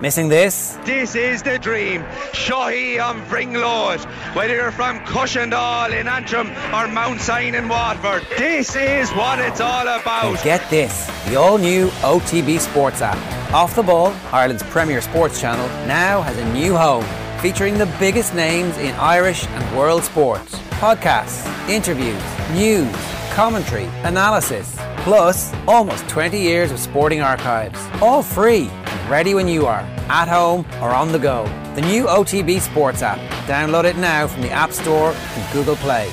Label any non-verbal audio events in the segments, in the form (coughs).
Missing this? This is the dream. Shahi on Ringload. Whether you're from Cushendall in Antrim or Mount Sion in Waterford, this is what it's all about. And get this the all new OTB Sports app. Off the Ball, Ireland's premier sports channel, now has a new home featuring the biggest names in Irish and world sports. Podcasts, interviews, news, commentary, analysis, plus almost 20 years of sporting archives. All free ready when you are, at home or on the go. The new OTB Sports app. Download it now from the App Store and Google Play.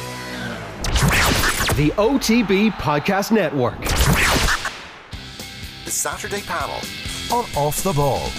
The OTB Podcast Network. The Saturday panel on Off the Ball.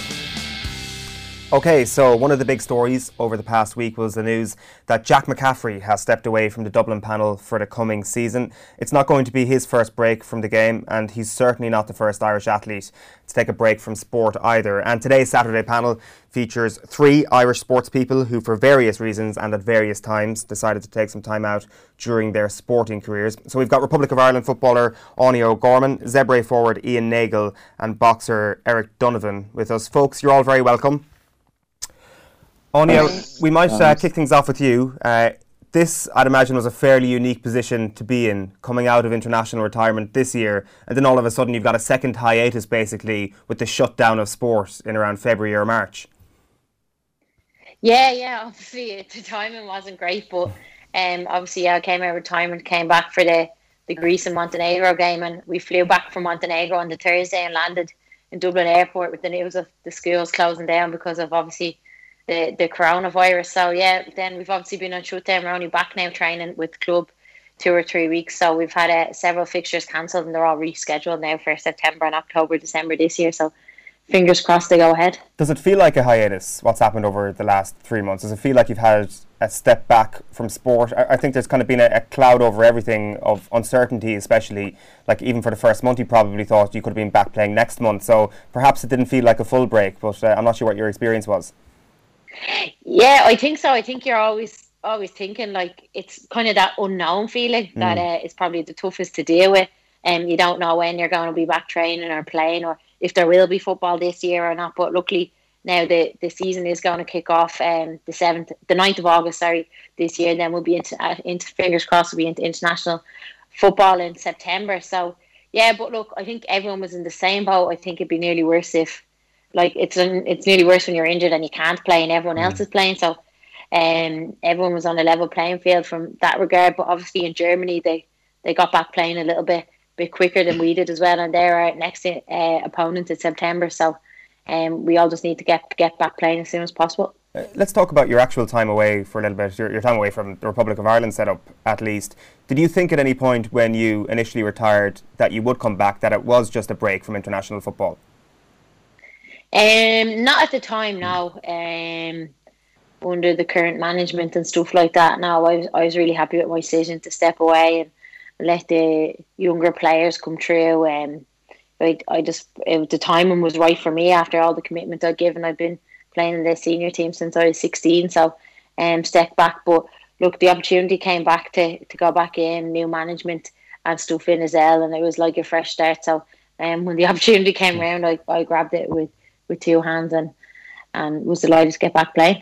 Okay, so one of the big stories over the past week was the news that Jack McCaffrey has stepped away from the Dublin panel for the coming season. It's not going to be his first break from the game, and he's certainly not the first Irish athlete to take a break from sport either. And today's Saturday panel features three Irish sports people who, for various reasons and at various times, decided to take some time out during their sporting careers. So we've got Republic of Ireland footballer Áine O'Gorman, Zebre forward Ian Nagle, and boxer Eric Donovan with us. Folks, you're all very welcome. Áine, we might uh, kick things off with you. Uh, this, I'd imagine, was a fairly unique position to be in, coming out of international retirement this year, and then all of a sudden you've got a second hiatus, basically, with the shutdown of sport in around February or March. Yeah, yeah. (laughs) Obviously, the timing wasn't great, but um, obviously, yeah, I came out of retirement, came back for the the Greece and Montenegro game, and we flew back from Montenegro on the Thursday and landed in Dublin Airport with the news of the schools closing down because of obviously the the coronavirus. So yeah, then we've obviously been on shutdown. We're only back now training with club two or three weeks. So we've had uh, several fixtures cancelled and they're all rescheduled now for September and October, December this year. So fingers crossed they go ahead. Does it feel like a hiatus? What's happened over the last three months? Does it feel like you've had a step back from sport? I, I think there's kind of been a, a, cloud over everything of uncertainty, especially like even for the first month, you probably thought you could have been back playing next month. So perhaps it didn't feel like a full break, but uh, I'm not sure what your experience was. Yeah, I think so. I think you're always always thinking like it's kind of that unknown feeling mm. that uh, is probably the toughest to deal with. And um, you don't know when you're going to be back training or playing, or if there will be football this year or not. But luckily, now the, the season is going to kick off um, the seventh, the 9th of August, sorry, this year. And then we'll be into, uh, into fingers crossed, we'll be into international football in September. So yeah, but look, I think everyone was in the same boat. I think it'd be nearly worse if like it's it's nearly worse when you're injured and you can't play and everyone else mm. is playing. So um, everyone was on a level playing field from that regard. But obviously in Germany they, they got back playing a little bit bit quicker than we did as well, and they're our next uh, opponent in September. So um, we all just need to get get back playing as soon as possible. Uh, let's talk about your actual time away for a little bit. Your, your time away from the Republic of Ireland setup, at least. Did you think at any point when you initially retired that you would come back, that it was just a break from international football? Um, not at the time. Now, um, under the current management and stuff like that. Now, I was I was really happy with my decision to step away and let the younger players come through. Um, I I just it, the timing was right for me after all the commitment I'd given. I've been playing in the senior team since I was sixteen, so um, step back. But look, the opportunity came back to to go back in, new management and stuff in as well, and it was like a fresh start. So um, when the (laughs) opportunity came around, I, I grabbed it with with two hands and and was delighted to get back playing.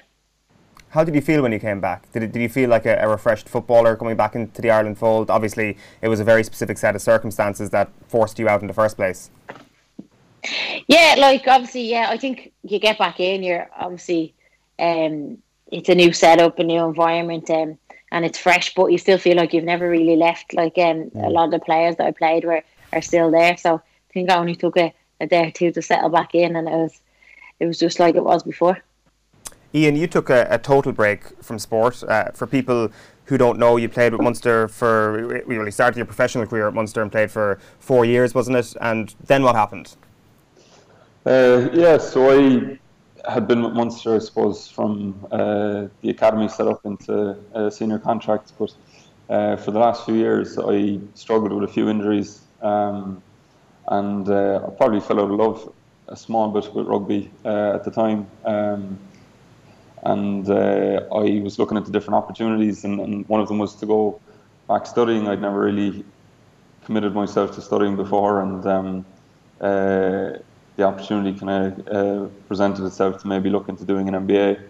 How did you feel when you came back? Did, it, did you feel like a, a, refreshed footballer coming back into the Ireland fold? Obviously, it was a very specific set of circumstances that forced you out in the first place. Yeah, like obviously, yeah, I think you get back in, you're obviously, um, it's a new setup, a new environment, um, and it's fresh, but you still feel like you've never really left. Like um, a lot of the players that I played were are still there, so I think I only took a a day or two to settle back in, and it was it was just like it was before. Ian, you took a, a total break from sport. Uh, for people who don't know, you played with Munster for you really started your professional career at Munster and played for four years, wasn't it? And then what happened? Uh, yeah, so I had been with Munster, I suppose, from uh, the academy set up into uh, senior contracts, but uh, for the last few years, I struggled with a few injuries. Um, and uh, I probably fell out of love a small bit with rugby uh, at the time. Um, and uh, I was looking at the different opportunities, and, and, one of them was to go back studying. I'd never really committed myself to studying before, and um, uh, the opportunity kind of uh, presented itself to maybe look into doing an MBA.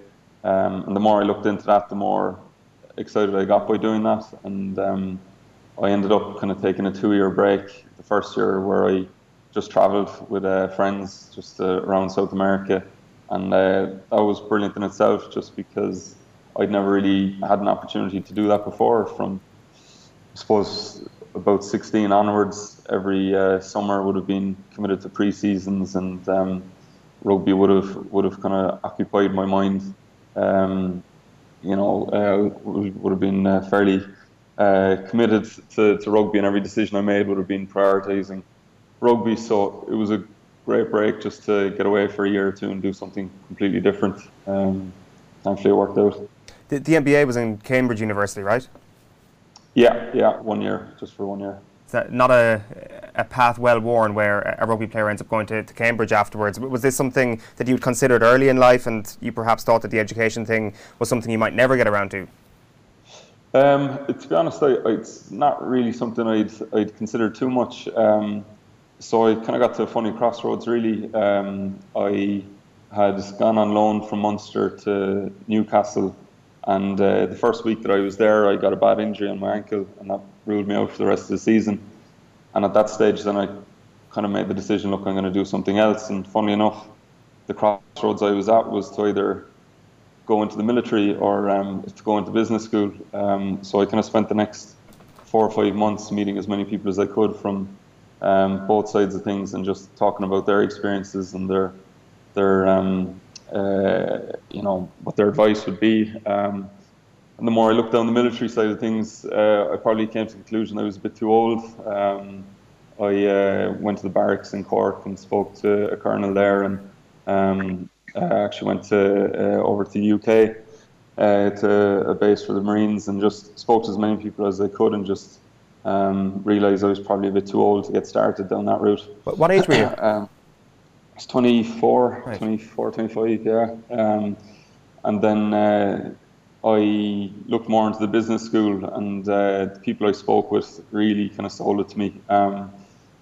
Um, and the more I looked into that, the more excited I got by doing that. And um, I ended up kind of taking a two-year break. First year where I just travelled with uh, friends just uh, around South America, and uh, that was brilliant in itself, just because I'd never really had an opportunity to do that before. From I suppose about 16 onwards, every uh, summer would have been committed to pre-seasons, and um, rugby would have would have kind of occupied my mind. Um, you know, uh, would have been fairly uh, committed to, to rugby, and every decision I made would have been prioritising rugby. So it was a great break just to get away for a year or two and do something completely different. Um, thankfully, it worked out. The, the MBA was in Cambridge University, right? Yeah, yeah, one year, just for one year. not a, a path well worn where a rugby player ends up going to, to Cambridge afterwards. Was this something that you'd considered early in life and you perhaps thought that the education thing was something you might never get around to? Um, to be honest, I, it's not really something I'd, I'd considered too much. Um, so I kind of got to a funny crossroads, really. Um, I had gone on loan from Munster to Newcastle and uh, the first week that I was there, I got a bad injury on my ankle, and that ruled me out for the rest of the season. And at that stage, then I kind of made the decision: look, I'm going to do something else. And funnily enough, the crossroads I was at was to either go into the military or um, to go into business school. Um, so I kind of spent the next four or five months meeting as many people as I could from um, both sides of things and just talking about their experiences and their their um, uh, you know, what their advice would be. Um, and the more I looked down the military side of things, uh, I probably came to the conclusion I was a bit too old. Um, I uh, went to the barracks in Cork and spoke to a colonel there, and um, I actually went to uh, over to the UK uh, to a base for the Marines and just spoke to as many people as I could, and just um, realised I was probably a bit too old to get started down that route. What age were you? (coughs) um, was 24, right. 24, 25, yeah. Um, and then uh, I looked more into the business school, and uh, the people I spoke with really kind of sold it to me. Um,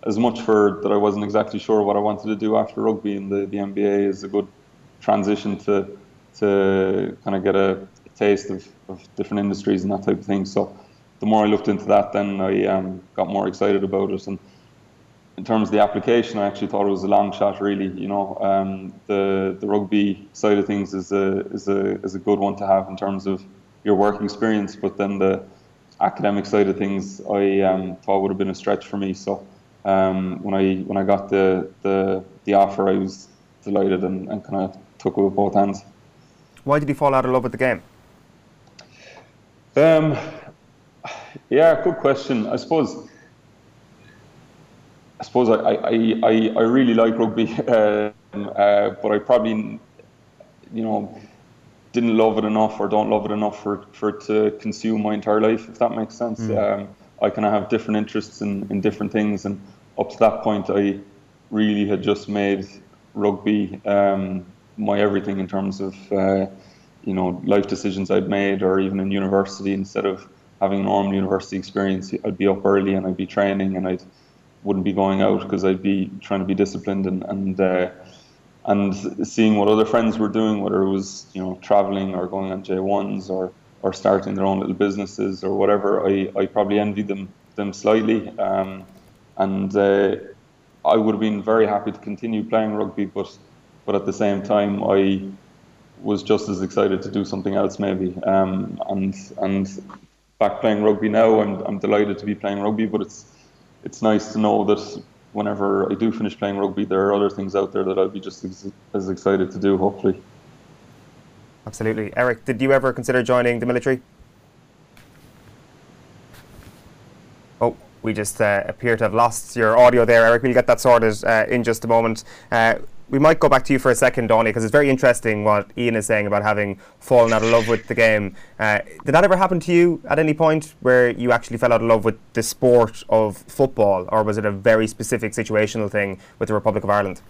as much for that, I wasn't exactly sure what I wanted to do after rugby, and the, the MBA is a good transition to to kind of get a, taste of, of different industries and that type of thing. So the more I looked into that, then I um, got more excited about it. And in terms of the application, I actually thought it was a long shot. Really, you know, um, the the rugby side of things is a is a is a good one to have in terms of your work experience. But then the academic side of things, I um, thought would have been a stretch for me. So um, when I when I got the the, the offer, I was delighted and, and kind of took it with both hands. Why did you fall out of love with the game? Um, yeah, good question. I suppose I suppose I, I, I, I really like rugby, (laughs) um, uh, but I probably, you know, didn't love it enough or don't love it enough for, for it to consume my entire life, if that makes sense. Mm. Um, I kind of have different interests in, in different things, and up to that point, I really had just made rugby um, my everything in terms of, uh, you know, life decisions I'd made, or even in university, instead of having a normal university experience, I'd be up early and I'd be training and I'd wouldn't be going out because I'd be trying to be disciplined and and uh, and seeing what other friends were doing, whether it was you know traveling or going on J1s or or starting their own little businesses or whatever. I, I probably envied them them slightly, um, and uh, I would have been very happy to continue playing rugby, but but at the same time I was just as excited to do something else maybe. Um, and and back playing rugby now, I'm I'm delighted to be playing rugby, but it's it's nice to know that whenever I do finish playing rugby, there are other things out there that I'll be just as, as excited to do, hopefully. Absolutely. Eric, did you ever consider joining the military? Oh, we just uh, appear to have lost your audio there, Eric. We'll get that sorted uh, in just a moment. Uh, we might go back to you for a second, Donny, because it's very interesting what Ian is saying about having fallen out of love with the game. Uh, did that ever happen to you at any point where you actually fell out of love with the sport of football, or was it a very specific situational thing with the Republic of Ireland?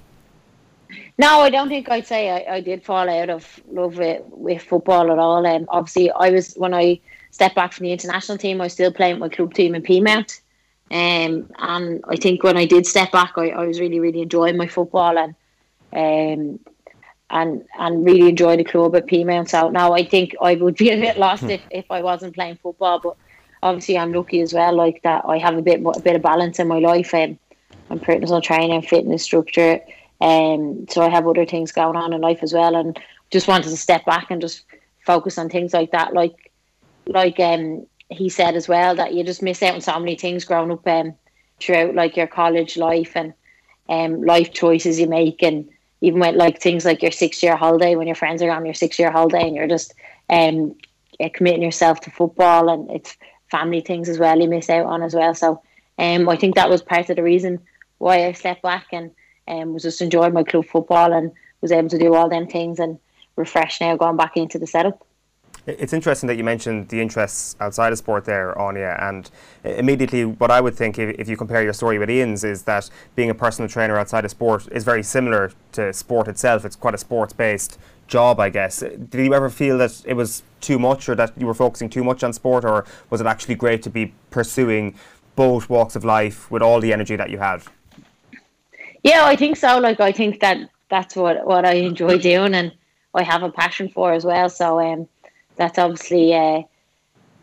No, I don't think I'd say I, I did fall out of love with, with football at all. And um, obviously, I was when I stepped back from the international team, I was still playing my club team in Peamount. Um, and I think when I did step back, I, I was really, really enjoying my football and um, and and really enjoy the club at Peamount. So now I think I would be a bit lost if, if I wasn't playing football. But obviously I'm lucky as well, like that I have a bit a bit of balance in my life. Um, I'm personal training, fitness structure, um, so I have other things going on in life as well, and just wanted to step back and just focus on things like that, like like um he said as well that you just miss out on so many things growing up um throughout like your college life and um life choices you make and even with like things like your six year holiday when your friends are on your six year holiday and you're just um committing yourself to football and it's family things as well you miss out on as well. So um I think that was part of the reason why I stepped back and um was just enjoying my club football and was able to do all them things and refresh now going back into the setup. It's interesting that you mentioned the interests outside of sport there, Áine, and immediately what I would think if, if you compare your story with Ian's is that being a personal trainer outside of sport is very similar to sport itself. It's quite a sports based job, I guess. Did you ever feel that it was too much or that you were focusing too much on sport, or was it actually great to be pursuing both walks of life with all the energy that you had? Yeah, I think so. Like, I think that that's what, what I enjoy doing and I have a passion for as well. So, um, that's obviously uh,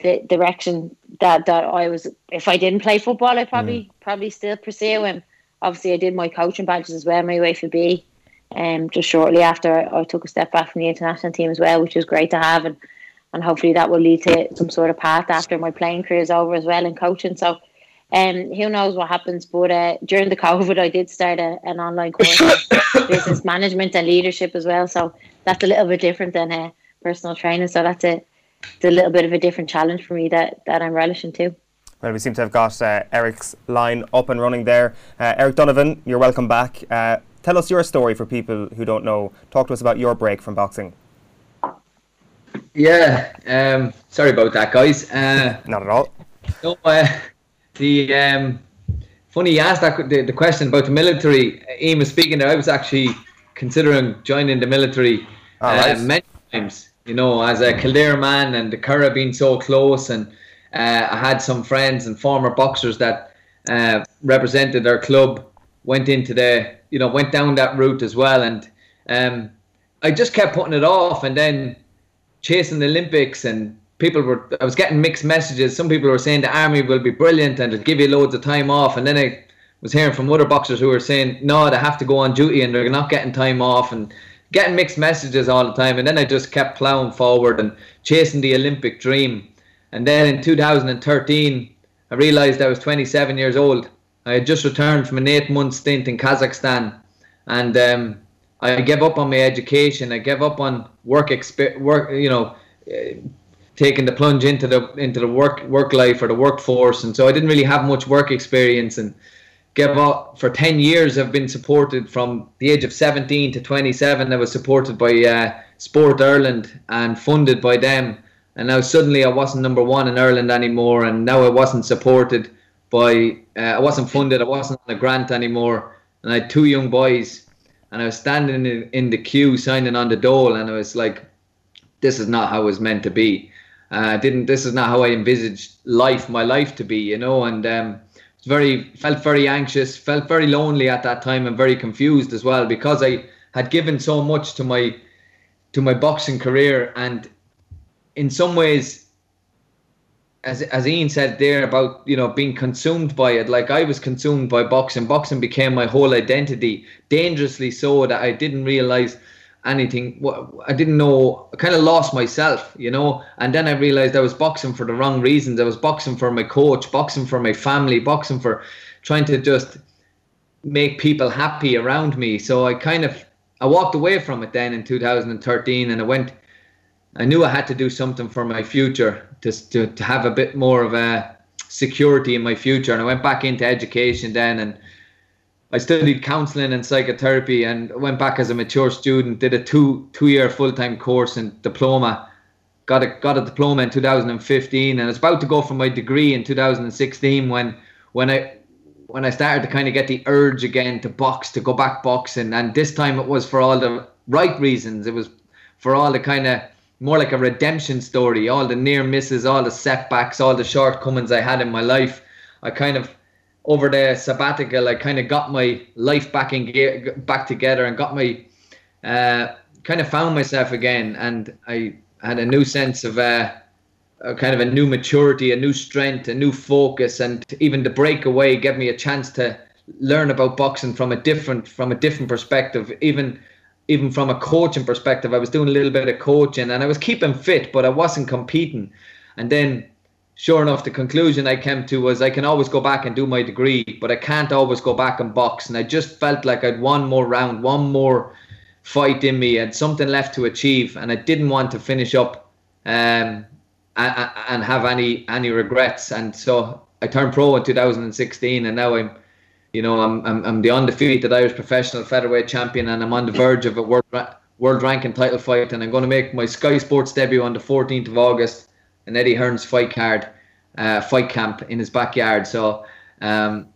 the direction that, that I was. If I didn't play football, I probably mm. probably still pursue. And obviously, I did my coaching badges as well, my UEFA B. Um, just shortly after I took a step back from the international team as well, which was great to have, and and hopefully that will lead to some sort of path after my playing career is over as well in coaching. So, um, who knows what happens? But uh, during the (laughs) COVID, I did start a, an online course, (coughs) business management and leadership as well. So that's a little bit different than uh, personal training. So that's a, it's a little bit of a different challenge for me that, that I'm relishing too. Well, we seem to have got uh, Eric's line up and running there. Uh, Eric Donovan, you're welcome back. Uh, tell us your story for people who don't know. Talk to us about your break from boxing. Yeah, um, sorry about that, guys. Uh, (laughs) Not at all. No, uh, the um, funny you asked that the, the question about the military. Ian was speaking there. I was actually considering joining the military uh, many times you know, as a Kildare man and the Curragh being so close, and uh, I had some friends and former boxers that uh, represented their club went into the, you know, went down that route as well, and um, I just kept putting it off, and then chasing the Olympics, and people were, I was getting mixed messages. Some people were saying the army will be brilliant and it'll give you loads of time off, and then I was hearing from other boxers who were saying no, they have to go on duty and they're not getting time off, and getting mixed messages all the time. And then I just kept plowing forward and chasing the Olympic dream. And then in 2013, I realized I was 27 years old. I had just returned from an eight month stint in Kazakhstan. And um, I gave up on my education. I gave up on work, exp- work you know, uh, taking the plunge into the into the work work life or the workforce. And so I didn't really have much work experience. And up for 10 years I've been supported from the age of 17 to 27 I was supported by uh, Sport Ireland and funded by them. And now suddenly I wasn't number one in Ireland anymore and now I wasn't supported by uh, I wasn't funded I wasn't on a grant anymore. And I had two young boys and I was standing in, in the queue signing on the dole and I was like this is not how it was meant to be. Uh, didn't this is not how I envisaged life my life to be you know? And um, very felt very anxious, felt very lonely at that time, and very confused as well because I had given so much to my to my boxing career, and in some ways, as as Ian said there about you know being consumed by it, like I was consumed by boxing. Boxing became my whole identity, dangerously so that I didn't realize anything. I didn't know. I kind of lost myself, you know. And then I realized I was boxing for the wrong reasons. I was boxing for my coach, boxing for my family, boxing for trying to just make people happy around me. So I kind of I walked away from it then in 2013, and I went. I knew I had to do something for my future, just to, to have a bit more of a security in my future. And I went back into education then, and I studied counselling and psychotherapy and went back as a mature student. Did a two two year full time course and diploma. Got a got a diploma in 2015, and I was about to go for my degree in 2016 when when I when I started to kind of get the urge again to box, to go back boxing, and this time it was for all the right reasons. It was for all the kind of more like a redemption story, all the near misses, all the setbacks, all the shortcomings I had in my life. I kind of over the sabbatical, I kind of got my life back in gear, back together, and got my uh, kind of found myself again, and I had a new sense of uh, a kind of a new maturity, a new strength, a new focus, and even the breakaway gave me a chance to learn about boxing from a different from a different perspective. Even even from a coaching perspective, I was doing a little bit of coaching, and I was keeping fit, but I wasn't competing. And then sure enough, the conclusion I came to was I can always go back and do my degree, but I can't always go back and box. And I just felt like I'd one more round, one more fight in me, and something left to achieve, and I didn't want to finish up um, and, have any any regrets. And so I turned pro in 2016, and now I'm. You know, I'm, I'm I'm the undefeated Irish professional featherweight champion, and I'm on the verge of a world world ranking title fight, and I'm going to make my Sky Sports debut on the 14th of August an Eddie Hearn's fight card, uh, fight camp in his backyard. So, um,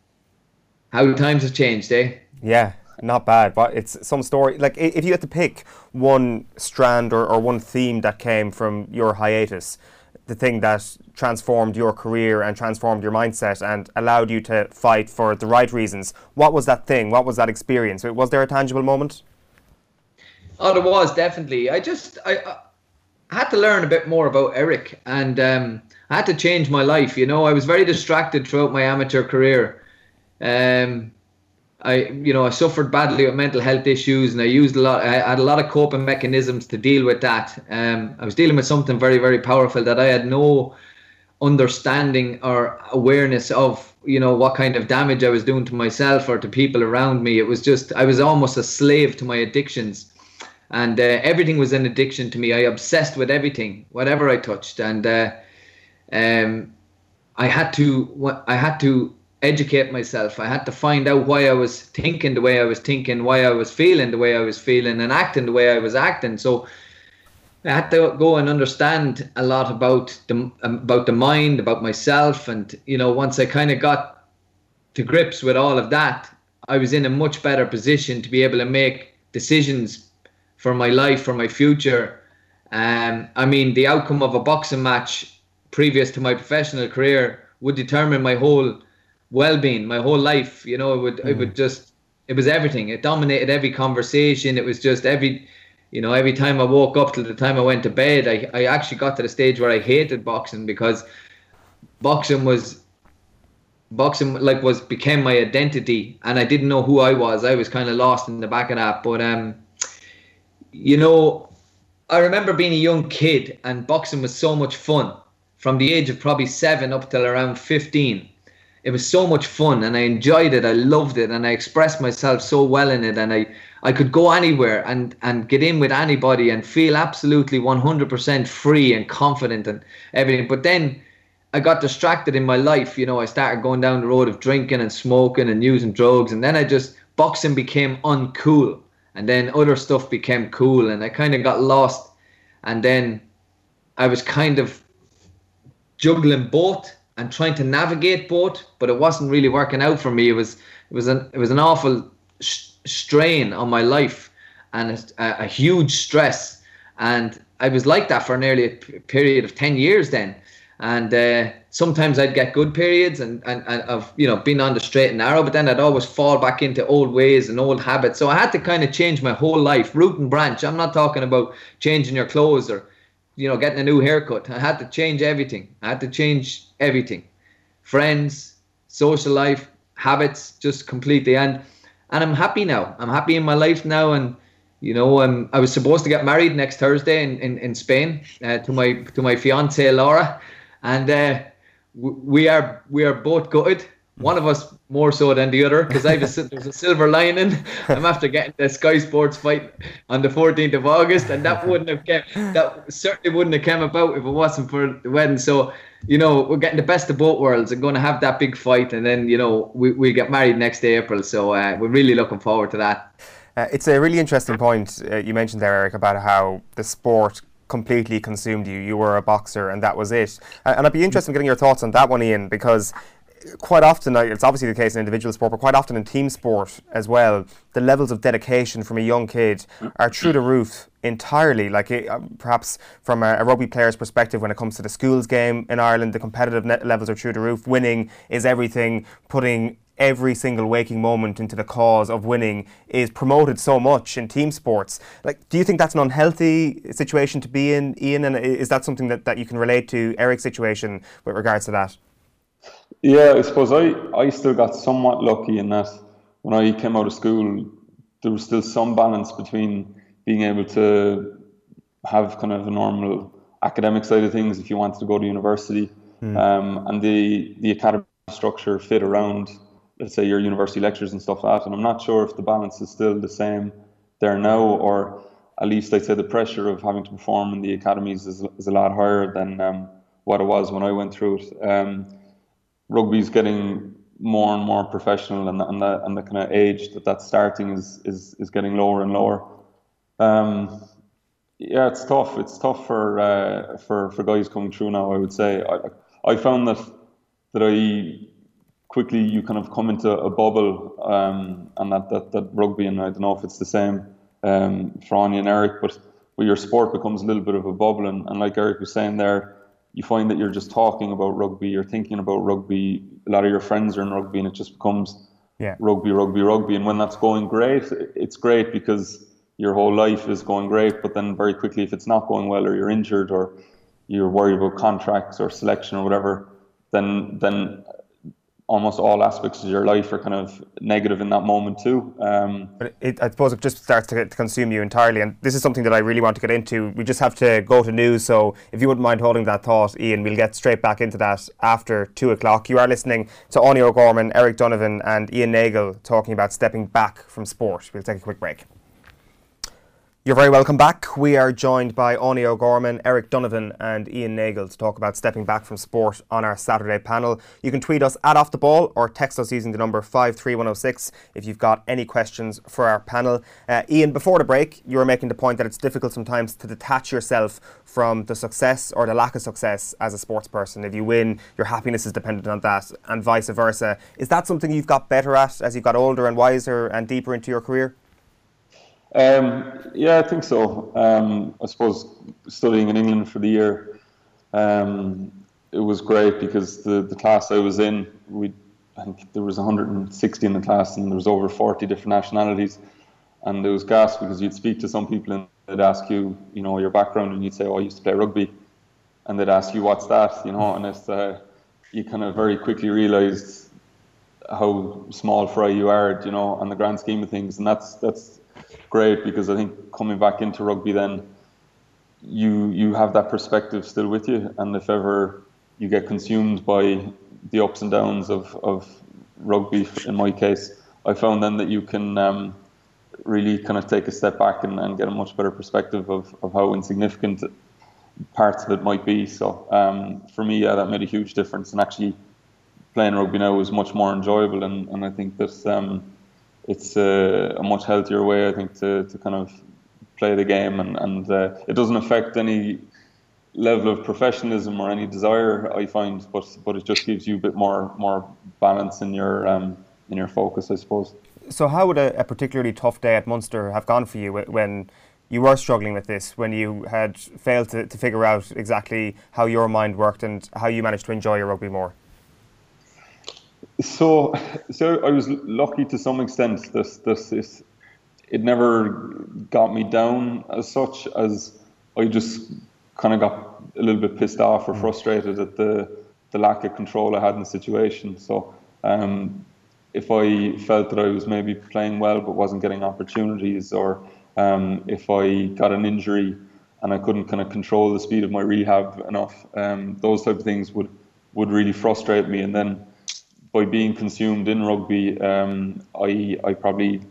how times have changed, eh? Yeah, not bad. But it's some story. Like if you had to pick one strand or, or one theme that came from your hiatus, the thing that transformed your career and transformed your mindset and allowed you to fight for the right reasons. What was that thing? What was that experience? Was there a tangible moment? Oh, there was definitely. I just I I had to learn a bit more about Eric, and um, I had to change my life. You know, I was very distracted throughout my amateur career. Um, I, you know, I suffered badly with mental health issues, and I used a lot. I had a lot of coping mechanisms to deal with that. Um, I was dealing with something very, very powerful that I had no understanding or awareness of. You know what kind of damage I was doing to myself or to people around me. It was just I was almost a slave to my addictions and uh, everything was an addiction to me. I obsessed with everything, whatever I touched, and uh, um, I had to I had to educate myself. I had to find out why I was thinking the way I was thinking, why I was feeling the way I was feeling, and acting the way I was acting. So I had to go and understand a lot about the about the mind, about myself, and you know, once I kind of got to grips with all of that, I was in a much better position to be able to make decisions for my life, for my future. Um, I mean, the outcome of a boxing match previous to my professional career would determine my whole well-being, my whole life. You know, it would, mm. it would just, it was everything. It dominated every conversation. It was just every, you know, every time I woke up till the time I went to bed, I, I actually got to the stage where I hated boxing because boxing was boxing like was became my identity and I didn't know who I was. I was kind of lost in the back of that. But um you know, I remember being a young kid and boxing was so much fun from the age of probably seven up till around 15. It was so much fun and I enjoyed it. I loved it and I expressed myself so well in it and I, I could go anywhere and, and get in with anybody and feel absolutely 100% free and confident and everything. But then I got distracted in my life. You know, I started going down the road of drinking and smoking and using drugs and then I just, boxing became uncool and then other stuff became cool and I kind of got lost. And then I was kind of juggling both and trying to navigate both but it wasn't really working out for me. It was it was an it was an awful sh- strain on my life and a, a, huge stress. And I was like that for nearly a p- period of 10 years then. And uh, sometimes I'd get good periods and, and, and of you know being on the straight and narrow, but then I'd always fall back into old ways and old habits. So I had to kind of change my whole life, root and branch. I'm not talking about changing your clothes or you know getting a new haircut. I had to change everything. I had to change everything, friends, social life, habits, just completely. And and I'm happy now. I'm happy in my life now and. You know, um, I was supposed to get married next Thursday in, in, in Spain uh, to my to my fiance Laura, and uh, we are we are both gutted. One of us more so than the other because I there's a silver lining. I'm after getting the Sky Sports fight on the 14th of August, and that wouldn't have came, that certainly wouldn't have come about if it wasn't for the wedding. So you know we're getting the best of both worlds and going to have that big fight, and then you know we we get married next April. So uh, we're really looking forward to that. Uh, it's a really interesting point uh, you mentioned there, Eric, about how the sport completely consumed you. You were a boxer, and that was it. And I'd be interested in getting your thoughts on that one, Ian, because quite often, it's obviously the case in individual sport, but quite often in team sport as well, the levels of dedication from a young kid are through the roof entirely. Like it, uh, perhaps from a, a, rugby player's perspective, when it comes to the schools game in Ireland, the competitive levels are through the roof. Winning is everything. Putting every single waking moment into the cause of winning is promoted so much in team sports. Like, do you think that's an unhealthy situation to be in, Ian? And is that something that, that you can relate to Eric's situation with regards to that? Yeah, I suppose I, I still got somewhat lucky in that when I came out of school, there was still some balance between being able to have kind of a normal academic side of things if you wanted to go to university, mm. um, and the the academy structure fit around let's say your university lectures and stuff like that. And I'm not sure if the balance is still the same there now, or at least I'd say the pressure of having to perform in the academies is, is a lot higher than um, what it was when I went through it. Um, rugby's getting more and more professional, and, and, the, and the kind of age that that's starting is, is, is getting lower and lower. Um, yeah, it's tough. It's tough for uh, for for guys coming through now. I would say I I found that that I quickly you kind of come into a bubble, um, and that, that that rugby, and I don't know if it's the same um, for Áine and Eric, but where your sport becomes a little bit of a bubble, and, and like Eric was saying there, you find that you're just talking about rugby, you're thinking about rugby. A lot of your friends are in rugby, and it just becomes yeah. rugby, rugby, rugby. And when that's going great, it's great because your whole life is going great. But then very quickly, if it's not going well, or you're injured, or you're worried about contracts or selection or whatever, then then almost all aspects of your life are kind of negative in that moment too. Um, but it, I suppose it just starts to, to, consume you entirely, and this is something that I really want to get into. We just have to go to news, so if you wouldn't mind holding that thought, Ian, we'll get straight back into that after two o'clock. You are listening to Áine O'Gorman, Eric Donovan, and Ian Nagle talking about stepping back from sport. We'll take a quick break. You're very welcome back. We are joined by Áine O'Gorman, Eric Donovan, and Ian Nagle to talk about stepping back from sport on our Saturday panel. You can tweet us at Off the Ball or text us using the number 53106 if you've got any questions for our panel. Uh, Ian, before the break, you were making the point that it's difficult sometimes to detach yourself from the success or the lack of success as a sports person. If you win, your happiness is dependent on that, and vice versa. Is that something you've got better at as you got older and wiser and deeper into your career? Um, yeah, I think so. Um, I suppose studying in England for the year, um, it was great because the, the class I was in, we I think there was 160 in the class and there was over 40 different nationalities, and there was gas because you'd speak to some people and they'd ask you, you know, your background, and you'd say, "Oh, I used to play rugby," and they'd ask you, "What's that?" You know, and it's uh, you kind of very quickly realised how small fry you are, you know, on the grand scheme of things, and that's that's great because I think coming back into rugby then you you have that perspective still with you. And if ever you get consumed by the ups and downs of, of rugby in my case I found then that you can um, really kind of take a step back and, and, get a much better perspective of, of how insignificant parts of it might be. So um, for me yeah that made a huge difference. And actually playing rugby now is much more enjoyable. And, and I think that um, it's a, a, much healthier way, I think, to, to kind of play the game, and, and uh, it doesn't affect any level of professionalism or any desire I find, but but it just gives you a bit more more balance in your um, in your focus, I suppose. So, how would a, a particularly tough day at Munster have gone for you when? You were struggling with this when you had failed to, to figure out exactly how your mind worked and how you managed to enjoy your rugby more. So, so I was lucky to some extent. This, this is, it never got me down as such as I just kind of got a little bit pissed off or mm. frustrated at the the lack of control I had in the situation. So, um, if I felt that I was maybe playing well but wasn't getting opportunities, or um, if I got an injury and I couldn't kind of control the speed of my rehab enough, um, those type of things would would really frustrate me, and then by being consumed in rugby, um, I I probably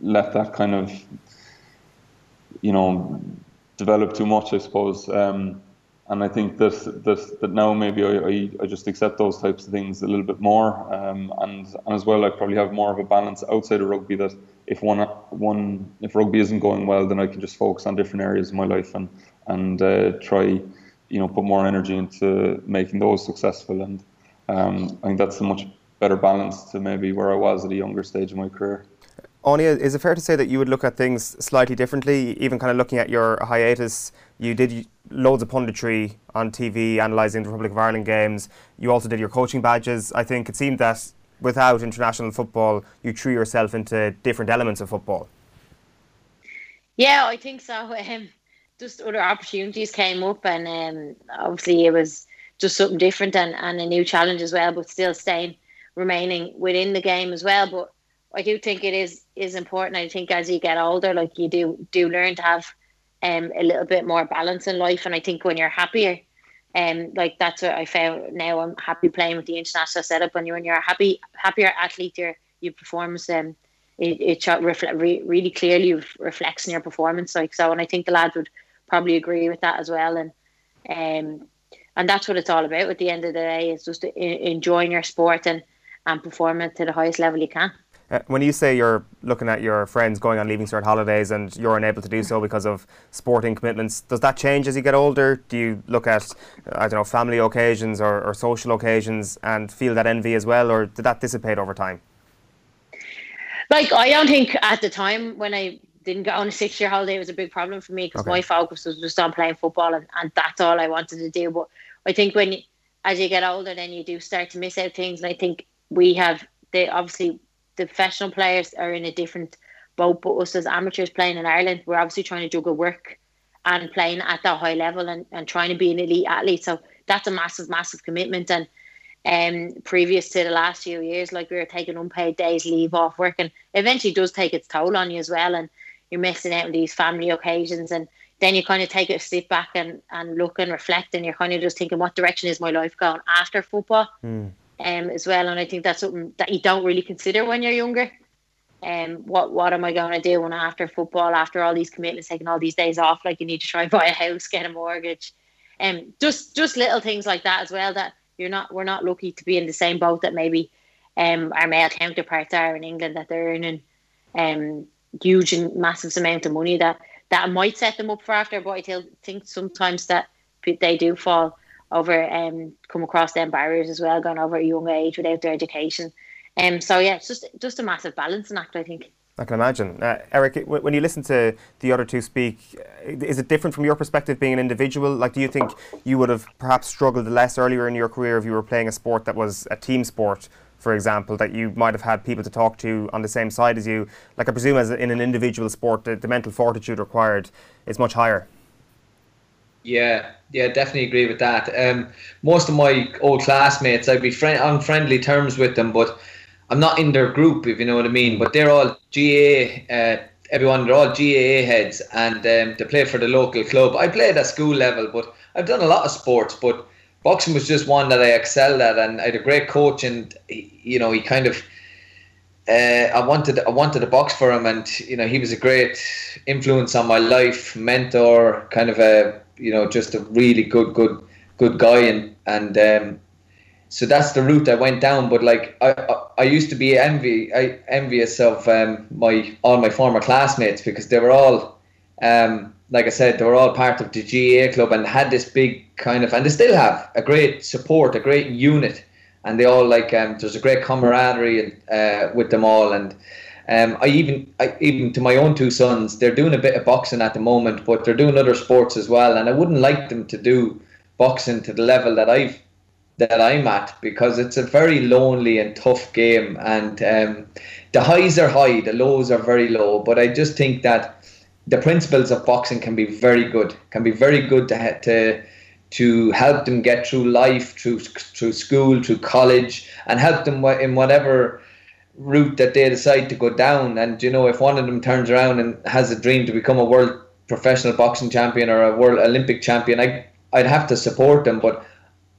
let that kind of you know develop too much, I suppose. Um, and I think that that, that now maybe I, I, I, just accept those types of things a little bit more, um, and and as well I probably have more of a balance outside of rugby. That if one one if rugby isn't going well, then I can just focus on different areas of my life and and uh, try you know put more energy into making those successful and um, I think that's a much better balance to maybe where I was at a younger stage of my career. Áine, is it fair to say that you would look at things slightly differently? Even kind of looking at your hiatus, you did loads of punditry on TV, analysing the Republic of Ireland games. You also did your coaching badges. I think it seemed that without international football, you threw yourself into different elements of football. Yeah, I think so. (laughs) Um, just other opportunities came up, and um, obviously it was just something different and, and a new challenge as well, but still staying remaining within the game as well. But I do think it is is important. I think as you get older, like you do do learn to have um a little bit more balance in life. And I think when you're happier, um like that's what I found now I'm happy playing with the international setup. When you're when you're a happy happier athlete, your your performance um it, it reflect re, really clearly reflects in your performance. Like so, and I think the lads would probably agree with that as well. And um and that's what it's all about. At the end of the day, it's just enjoying your sport and and performing to the highest level you can. Uh, when you say you're looking at your friends going on leaving cert holidays and you're unable to do so because of sporting commitments, does that change as you get older? Do you look at, I don't know, family occasions or, or social occasions and feel that envy as well, or did that dissipate over time? Like, I don't think at the time when I didn't go on a six year holiday, it was a big problem for me because okay. my focus was just on playing football and, and that's all I wanted to do. But I think when, as you get older, then you do start to miss out things. And I think we have, the obviously the professional players are in a different boat, but us as amateurs playing in Ireland, we're obviously trying to juggle work and playing at that high level and, and trying to be an elite athlete. So that's a massive, massive commitment. And um, previous to the last few years, like we were taking unpaid days leave off work, and eventually does take its toll on you as well. And you're missing out on these family occasions, and then you kind of take a step back and, and look and reflect, and you're kind of just thinking, what direction is my life going after football? Mm um, as well. And I think that's something that you don't really consider when you're younger. Um, what what am I going to do when after football, after all these commitments, taking all these days off? Like you need to try (laughs) and buy a house, get a mortgage, and um, just just little things like that as well. That you're not we're not lucky to be in the same boat that maybe um, our male counterparts are in England that they're earning um, huge and massive amount of money that that might set them up for after. But I think sometimes that they do fall over um come across them barriers as well, going over a young age without their education. Um, so yeah, it's just just a massive balancing act, I think. I can imagine. Uh, Eric, when you listen to the other two speak, is it different from your perspective being an individual? Like, do you think you would have perhaps struggled less earlier in your career if you were playing a sport that was a team sport, for example, that you might have had people to talk to on the same side as you? Like, I presume as in an individual sport, the, the mental fortitude required is much higher. Yeah, yeah, definitely agree with that. Um, most of my old classmates, I'd be friend on friendly terms with them, but I'm not in their group, if you know what I mean. But they're all GAA, uh, everyone, they're all GAA heads, and um, play for the local club. I played at school level, but I've done a lot of sports, but boxing was just one that I excelled at, and I had a great coach, and you know, he kind of. Uh, I wanted I wanted to box for him, and you know he was a great influence on my life, mentor, kind of a you know, just a really good, good, good guy, and and um, so that's the route I went down. But like I, I, I used to be envy, I envious of um, my all my former classmates because they were all, um, like I said, they were all part of the GAA club and had this big kind of, and they still have a great support, a great unit, and they all like um, there's a great camaraderie uh, with them all, and um, I even I, even to my own two sons, they're doing a bit of boxing at the moment, but they're doing other sports as well. And I wouldn't like them to do boxing to the level that I've that I'm at because it's a very lonely and tough game. And um, the highs are high, the lows are very low. But I just think that the principles of boxing can be very good, can be very good to to to help them get through life, through through school, through college, and help them in whatever route that they decide to go down. And you know, if one of them turns around and has a dream to become a world professional boxing champion or a world Olympic champion, I I'd have to support them. But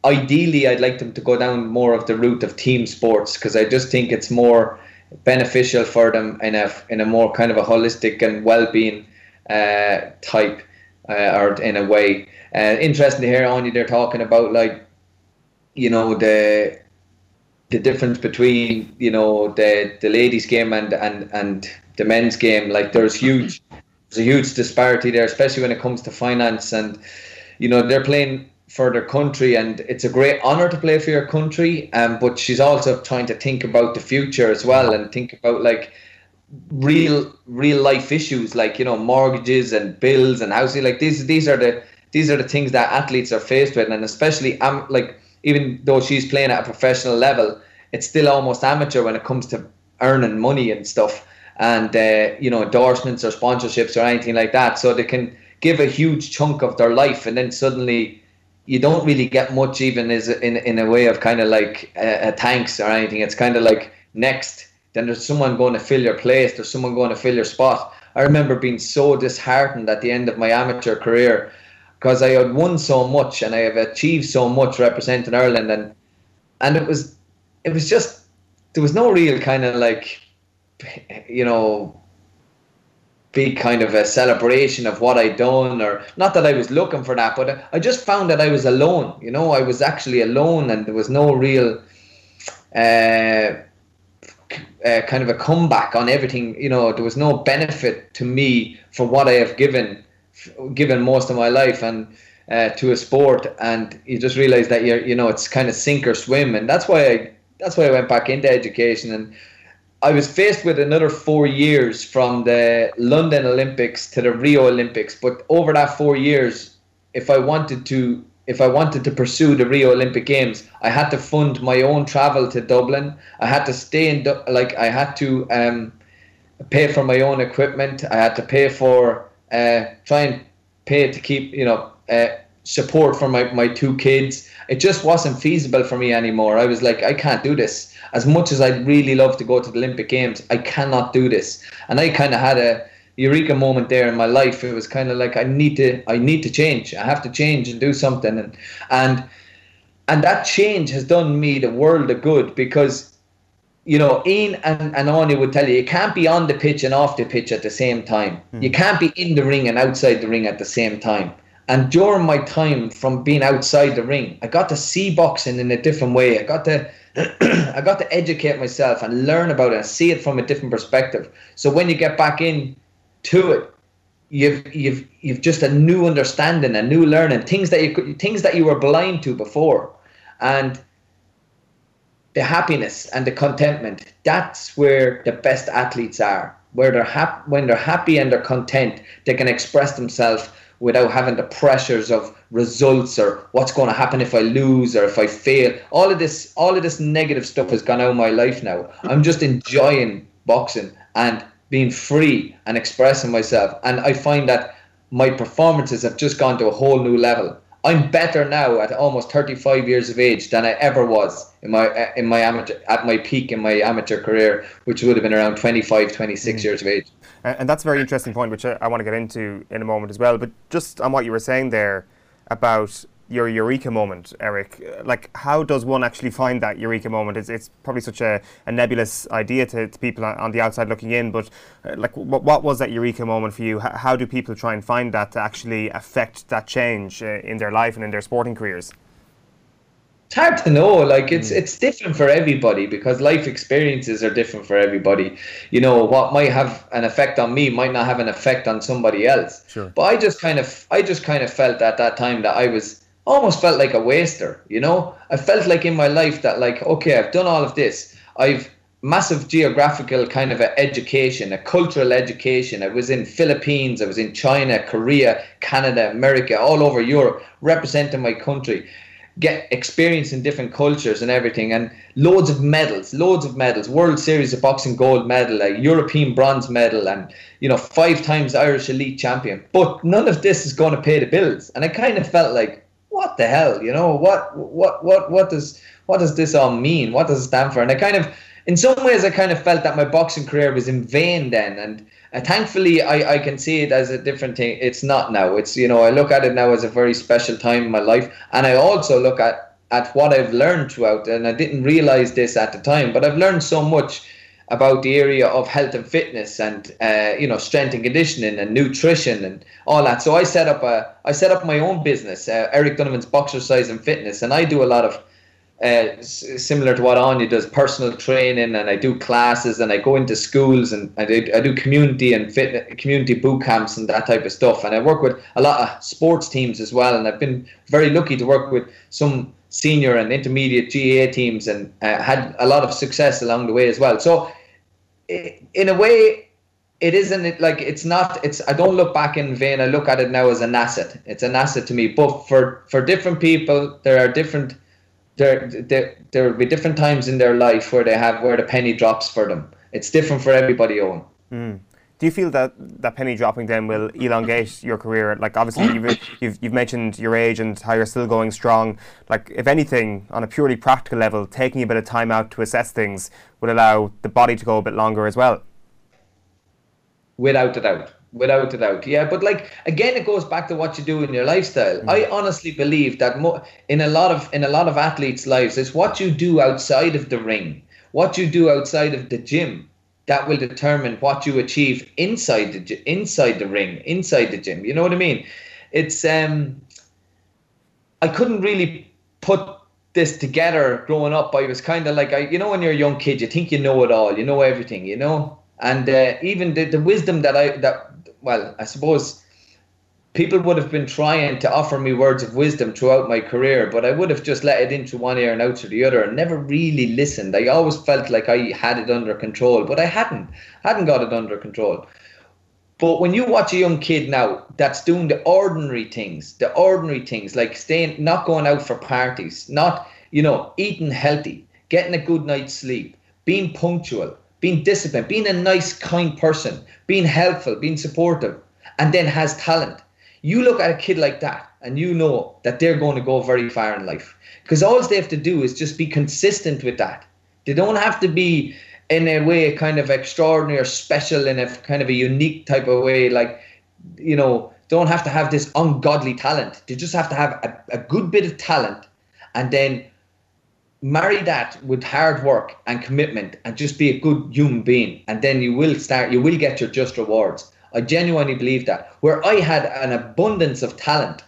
ideally, I'd like them to go down more of the route of team sports because I just think it's more beneficial for them in a in a more kind of a holistic and well-being uh, type uh, or in a way. Uh, interesting to hear only they're talking about like you know the the difference between you know the the ladies game and and and the men's game like there's huge there's a huge disparity there especially when it comes to finance and you know they're playing for their country, and it's a great honor to play for your country. Um, but she's also trying to think about the future as well, and think about like real real life issues, like you know mortgages and bills and housing. Like these these are the these are the things that athletes are faced with, and especially um, like even though she's playing at a professional level, it's still almost amateur when it comes to earning money and stuff, and uh, you know endorsements or sponsorships or anything like that. So they can give a huge chunk of their life, and then suddenly you don't really get much even as in in a way of kind of like a, a thanks or anything. It's kind of like next. Then there's someone going to fill your place. There's someone going to fill your spot. I remember being so disheartened at the end of my amateur career because I had won so much and I have achieved so much representing Ireland and and it was it was just there was no real kind of like you know big kind of a celebration of what I'd done, or not that I was looking for that, but I just found that I was alone. You know, I was actually alone, and there was no real uh, uh, kind of a comeback on everything. You know, there was no benefit to me for what I have given, given most of my life, and. Uh, to a sport, and you just realize that you're, you know, it's kind of sink or swim, and that's why I, that's why I went back into education, and I was faced with another four years from the London Olympics to the Rio Olympics. But over that four years, if I wanted to, if I wanted to pursue the Rio Olympic Games, I had to fund my own travel to Dublin. I had to stay in, like I had to um, pay for my own equipment. I had to pay for uh, try and pay to keep, you know, uh, support for my my two kids. It just wasn't feasible for me anymore. I was like, I can't do this as much as I'd really love to go to the Olympic Games, I cannot do this. And I kind of had a eureka moment there in my life. It was kind of like I need to, I need to change. I have to change and do something. And and and that change has done me the world of good because. You know, Ian and, and Áine would tell you, you can't be on the pitch and off the pitch at the same time. Mm. You can't be in the ring and outside the ring at the same time. And during my time from being outside the ring, I got to see boxing in a different way. I got to (clears throat) I got to educate myself and learn about it and see it from a different perspective. So when you get back in to it, you've you've you've just a new understanding, a new learning, things that you things that you were blind to before, and the happiness and the contentment. That's where the best athletes are. Where they're happy when they're happy and they're content, they can express themselves without having the pressures of results or what's going to happen if I lose or if I fail. All of this, all of this negative stuff has gone out of my life now. I'm just enjoying boxing and being free and expressing myself. And I find that my performances have just gone to a whole new level. I'm better now at almost 35 years of age than I ever was in my in my amateur at my peak in my amateur career, which would have been around 25, 26 mm. years of age. And that's a very interesting point, which I, I want to get into in a moment as well. But just on what you were saying there about your eureka moment, Eric. Like, how does one actually find that eureka moment? It's, it's probably such a, a nebulous idea to, to people on the outside looking in, but uh, like, what, what was that eureka moment for you? How, how do people try and find that to actually affect that change uh, in their life and in their sporting careers? it's hard to know. Like it's mm. it's different for everybody because life experiences are different for everybody. You know what might have an effect on me might not have an effect on somebody else. Sure. But I just kind of I just kind of felt at that time that I was almost felt like a waster. You know, I felt like in my life that like okay, I've done all of this. I've massive geographical kind of a education, a cultural education. I was in Philippines, I was in China, Korea, Canada, America, all over Europe, representing my country get experience in different cultures and everything, and loads of medals, loads of medals, World Series of Boxing gold medal, a European bronze medal, and you know five times Irish elite champion. But none of this is going to pay the bills, and I kind of felt like, what the hell, you know, what what what what does what does this all mean? What does it stand for? And I kind of, in some ways, I kind of felt that my boxing career was in vain then, and uh, thankfully, I, I can see it as a different thing. It's not now. It's you know I look at it now as a very special time in my life, and I also look at at what I've learned throughout. And I didn't realize this at the time, but I've learned so much about the area of health and fitness and uh, you know strength and conditioning and nutrition and all that. So I set up a I set up my own business, uh, Eric Donovan's Boxercise and Fitness, and I do a lot of uh, similar to what Áine does, personal training, and I do classes, and I go into schools, and I do, I do community and fit community boot camps and that type of stuff. And I work with a lot of sports teams as well, and I've been very lucky to work with some senior and intermediate GAA teams, and uh, had a lot of success along the way as well. So, in a way, it isn't like it's not it's i don't look back in vain i look at it now as an asset it's an asset to me but for for different people there are different there, there there will be different times in their life where they have where the penny drops for them. It's different for everybody, Eoin. Mm. Do you feel that that penny dropping then will elongate your career? Like obviously you've, you've you've mentioned your age and how you're still going strong. Like if anything, on a purely practical level, taking a bit of time out to assess things would allow the body to go a bit longer as well. Without a doubt without a doubt yeah but like again it goes back to what you do in your lifestyle mm. i honestly believe that mo- in a lot of in a lot of athletes lives it's what you do outside of the ring what you do outside of the gym that will determine what you achieve inside the inside the ring inside the gym. You know what i mean? It's um i couldn't really put this together growing up. I was kind of like i you know when you're a young kid you think you know it all you know everything you know? And uh, even the, the wisdom that I that well, I suppose people would have been trying to offer me words of wisdom throughout my career, but I would have just let it into one ear and out to the other and never really listened. I always felt like I had it under control, but I hadn't. Hadn't got it under control. But when you watch a young kid now that's doing the ordinary things, the ordinary things like staying, not going out for parties, not, you know, eating healthy, getting a good night's sleep, being punctual, being disciplined, being a nice, kind person, being helpful, being supportive, and then has talent. You look at a kid like that and you know that they're going to go very far in life. Because all they have to do is just be consistent with that. They don't have to be in a way kind of extraordinary or special in a kind of a unique type of way, like, you know, don't have to have this ungodly talent. They just have to have a, a good bit of talent and then marry that with hard work and commitment and just be a good human being and then you will start you will get your just rewards i genuinely believe that. Where i had an abundance of talent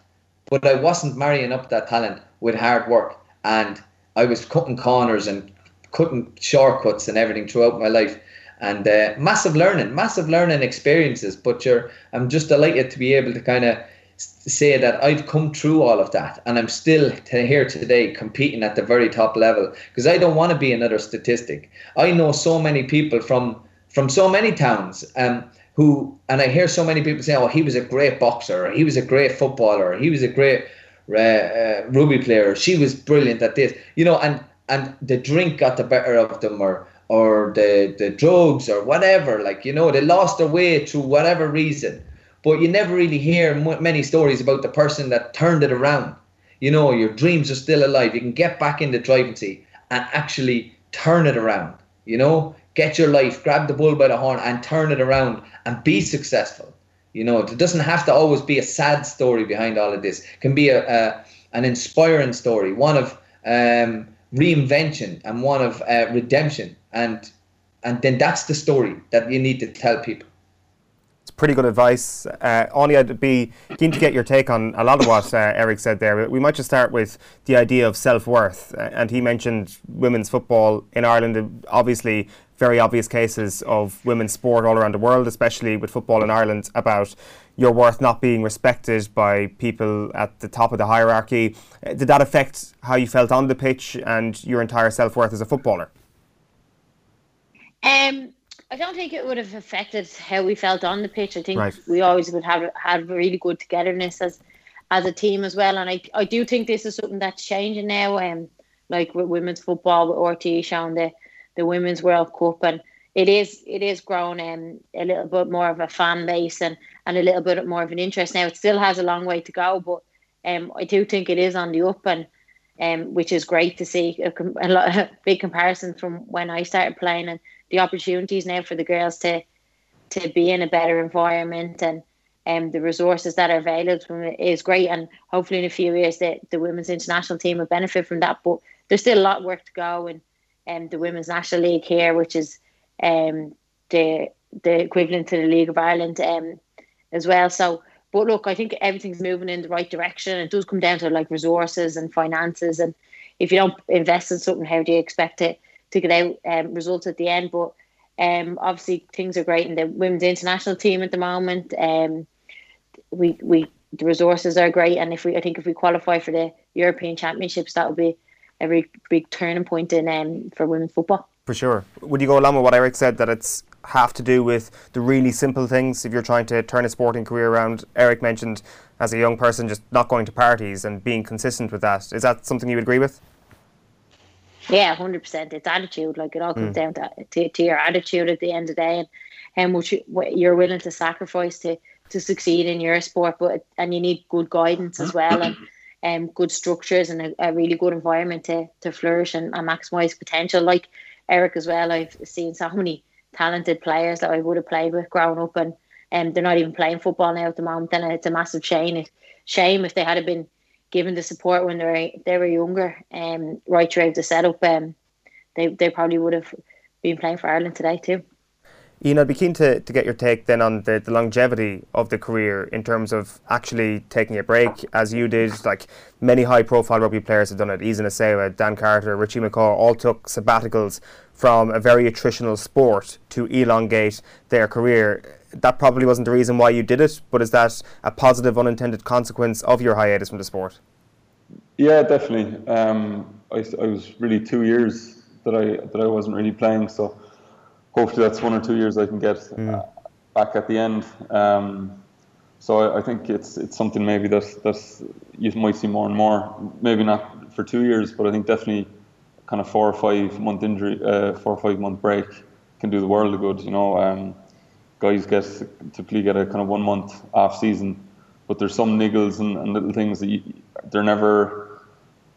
but i wasn't marrying up that talent with hard work. And i was cutting corners and cutting shortcuts and everything throughout my life. And uh, massive learning massive learning experiences. But i'm just delighted to be able to kind of say that I've come through all of that. And I'm still here today competing at the very top level. Because I don't want to be another statistic. I know so many people from from so many towns. Um, who and I hear so many people say, "Oh, he was a great boxer, he was a great footballer, he was a great uh, uh, rugby player, she was brilliant at this," you know, and and the drink got the better of them, or or the the drugs, or whatever. Like you know, they lost their way through whatever reason but you never really hear many stories about the person that turned it around. You know, your dreams are still alive. You can get back in the driving seat and actually turn it around. You know, get your life, grab the bull by the horn and turn it around and be successful. You know, it doesn't have to always be a sad story behind all of this. It can be a, a an inspiring story, one of um, reinvention and one of uh, redemption, and and then that's the story that you need to tell people It's pretty good advice. Uh, Áine I'd be keen to get your take on a lot of what uh, Eric said there. We might just start with the idea of self worth. Uh, and he mentioned women's football in Ireland, obviously, very obvious cases of women's sport all around the world, especially with football in Ireland, about your worth not being respected by people at the top of the hierarchy. Uh, did that affect how you felt on the pitch and your entire self worth as a footballer? Um, I don't think it would have affected how we felt on the pitch. I think right. we always would have had really good togetherness as as a team as well. And I I do think this is something that's changing now. Um, like with women's football, with RTÉ showing the the women's World Cup, and it is it is grown um, a little bit more of a fan base and and a little bit more of an interest now. It still has a long way to go, but um, I do think it is on the up and. Um, which is great to see a, a, lot, a (laughs) big comparison from when I started playing and the opportunities now for the girls to to be in a better environment and um, the resources that are available is great. And hopefully, in a few years, the, the women's international team will benefit from that. But there's still a lot of work to go. And um, the women's national league here, which is um, the the equivalent to the League of Ireland um, as well. So, but look, I think everything's moving in the right direction. It does come down to like resources and finances, and if you don't invest in something, how do you expect it to get out um, results at the end? But um, obviously things are great in the women's international team at the moment. Um, we we the resources are great, and if we I think if we qualify for the European Championships, that will be a really big turning point in um, for women's football. For sure. Would you go along with what Eric said that it's have to do with the really simple things if you're trying to turn a sporting career around? Eric mentioned as a young person just not going to parties and being consistent with that. Is that something you would agree with? Yeah, hundred percent. It's attitude. Like it all comes mm. down to, to, to your attitude at the end of the day, and how much you, you're willing to sacrifice to to succeed in your sport. But and you need good guidance as well, and um, good structures and a, a really good environment to to flourish and, and maximize potential. Like Eric as well, I've seen so many talented players that I would have played with growing up, and um, they're not even playing football now at the moment. And it's a massive shame. Shame if they had been given the support when they were they were younger, um, right throughout the setup. Um, they they probably would have been playing for Ireland today too. Ian, I'd be keen to, to get your take then on the, the longevity of the career in terms of actually taking a break, as you did. Like many high profile rugby players have done it. Isa Nacewa, Dan Carter, Richie McCaw all took sabbaticals from a very attritional sport to elongate their career. That probably wasn't the reason why you did it, but is that a positive unintended consequence of your hiatus from the sport? Yeah, definitely. Um, I, I was really two years that I that I wasn't really playing, so hopefully that's one or two years I can get mm. back at the end. Um, so I, I, think it's it's something maybe that that you might see more and more. Maybe not for two years, but I think definitely kind of four or five month injury, uh, four or five month break can do the world of good. You know, um, guys get typically get a kind of one month off season, but there's some niggles and, and little things that you, they're never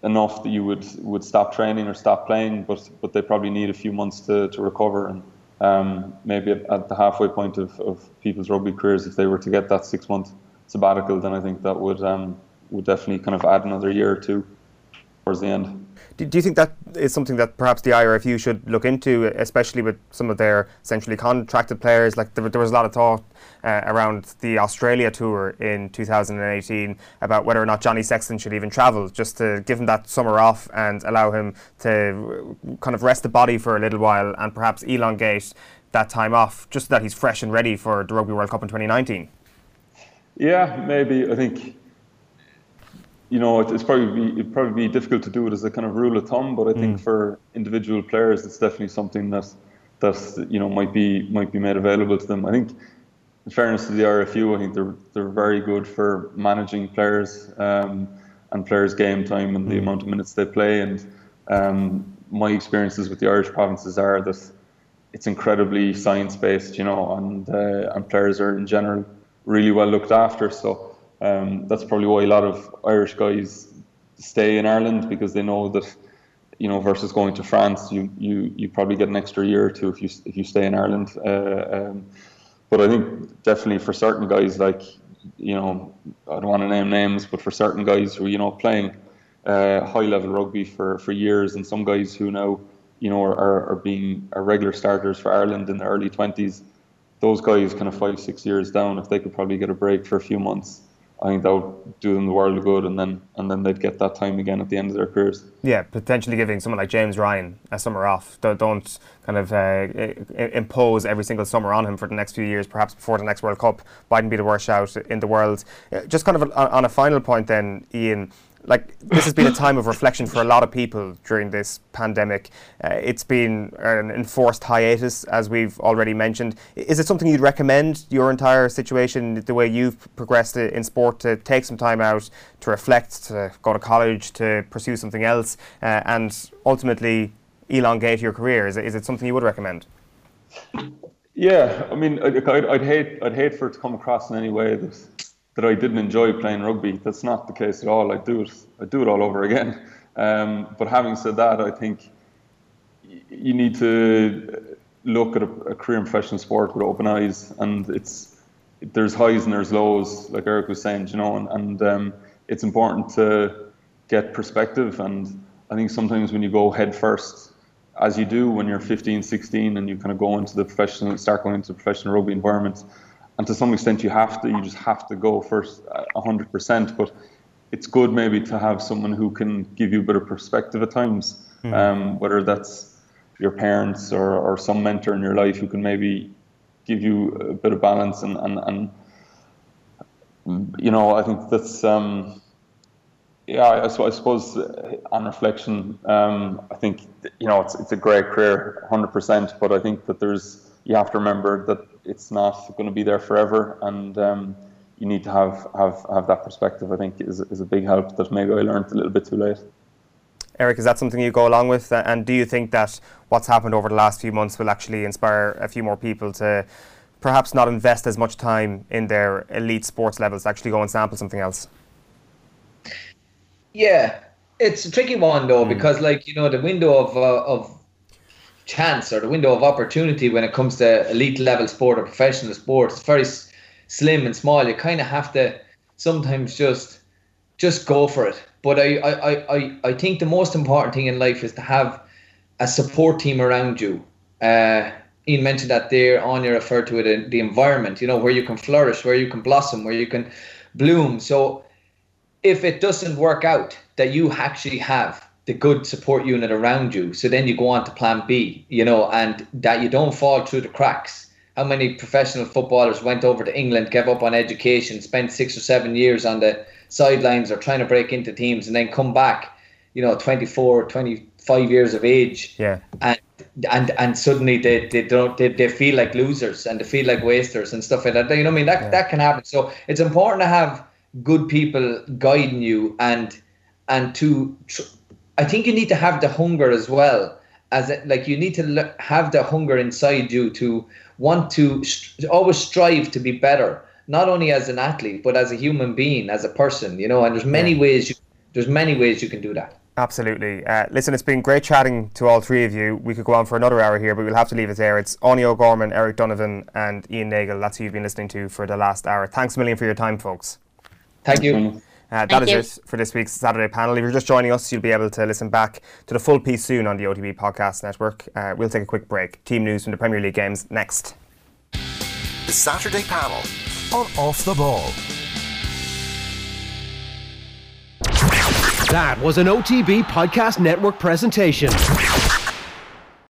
enough that you would would stop training or stop playing, but but they probably need a few months to, to recover and um, maybe at, the halfway point of, of people's rugby careers, if they were to get that six month sabbatical, then I think that would um, would definitely kind of add another year or two towards the end. Do, do you think that is something that perhaps the IRFU should look into, especially with some of their centrally contracted players? Like there, there was a lot of thought uh, around the Australia tour in 2018 about whether or not Johnny Sexton should even travel, just to give him that summer off and allow him to kind of rest the body for a little while and perhaps elongate that time off, just so that he's fresh and ready for the Rugby World Cup in 2019. Yeah, maybe. I think you know, it's probably be, it'd probably be difficult to do it as a kind of rule of thumb, but I think mm. for individual players, it's definitely something that that you know might be might be made available to them. I think, in fairness to the IRFU, I think they're they're very good for managing players um, and players' game time and mm. the amount of minutes they play. And um, my experiences with the Irish provinces are that it's incredibly science based, you know, and uh, and players are in general really well looked after. So um, that's probably why a lot of Irish guys stay in Ireland because they know that you know versus going to France, you you you probably get an extra year or two if you if you stay in Ireland. Uh, um, but I think definitely for certain guys like you know I don't want to name names, but for certain guys who you know playing uh, high level rugby for for years, and some guys who now you know are, are being are regular starters for Ireland in the early twenties. Those guys, kind of five six years down, if they could probably get a break for a few months, I think that would do them the world of good, and then and then they'd get that time again at the end of their careers. Yeah, potentially giving someone like James Ryan a summer off. Don't, don't kind of uh, impose every single summer on him for the next few years, perhaps before the next World Cup. Mightn't be the worst shout in the world. Uh, just kind of on a final point, then, Ian like this has been a time of (laughs) reflection for a lot of people during this pandemic. Uh, it's been an enforced hiatus, as we've already mentioned. Is it something you'd recommend your entire situation, the way you've progressed in sport, to take some time out to reflect, to go to college, to pursue something else, uh, and ultimately elongate your career? Is it, is it something you would recommend? Yeah, I mean, I'd, I'd, hate I'd hate for it to come across in any way that that I didn't enjoy playing rugby. That's not the case at all. I do it. I do it all over again. Um, but having said that, I think you need to look at a, a, career in professional sport with open eyes, and it's there's highs and there's lows, like Eric was saying, you know, and, and um, it's important to get perspective. And I think sometimes when you go head first, as you do when you're 15, 16, and you kind of go into the professional, start going into the professional rugby environment and to some extent you have to you just have to go first hundred percent. But it's good maybe to have someone who can give you a bit of perspective at times, mm. um, whether that's your parents or, or some mentor in your life who can maybe give you a bit of balance and, and, and you know, I think that's, um, yeah, I, I, suppose uh, on reflection, um, I think, you know, it's, it's a great career, 100%, but I think that there's, you have to remember that it's not going to be there forever. And, um, you need to have, have, have that perspective, I think, is, is a big help that maybe I learned a little bit too late. Eric, is that something you go along with? And do you think that what's happened over the last few months will actually inspire a few more people to perhaps not invest as much time in their elite sports levels, actually go and sample something else? Yeah, it's a tricky one though, mm. because like, you know, the window of, uh, of chance or the window of opportunity when it comes to elite level sport or professional sports is very slim and small. You kind of have to sometimes just just go for it. But I, I, I, I think the most important thing in life is to have a support team around you. Uh, Ian mentioned that there, Áine referred to it, in the environment, you know, where you can flourish, where you can blossom, where you can bloom. So if it doesn't work out, that you actually have the good support unit around you. So then you go on to plan B, you know, and that you don't fall through the cracks how many professional footballers went over to England, gave up on education, spent six or seven years on the sidelines or trying to break into teams, and then come back, you know, 24, 25 years of age, yeah, and and and suddenly they, they don't they, they feel like losers and they feel like wasters and stuff like that. You know, I mean that yeah. that can happen. So it's important to have good people guiding you and and to I think you need to have the hunger as well as it, like you need to have the hunger inside you to want to st- always strive to be better, not only as an athlete but as a human being, as a person. You know, and there's many yeah. ways. You, there's many ways you can do that. Absolutely. Uh, listen, it's been great chatting to all three of you. We could go on for another hour here, but we'll have to leave it there. It's Áine O'Gorman, Eric Donovan, and Ian Nagle. That's who you've been listening to for the last hour. Thanks a million for your time, folks. Thank you. Uh, that is it for this week's Saturday panel. If you're just joining us, you'll be able to listen back to the full piece soon on the OTB Podcast Network. Uh, we'll take a quick break. Team news from the Premier League games next. The Saturday panel on Off the Ball. That was an OTB Podcast Network presentation.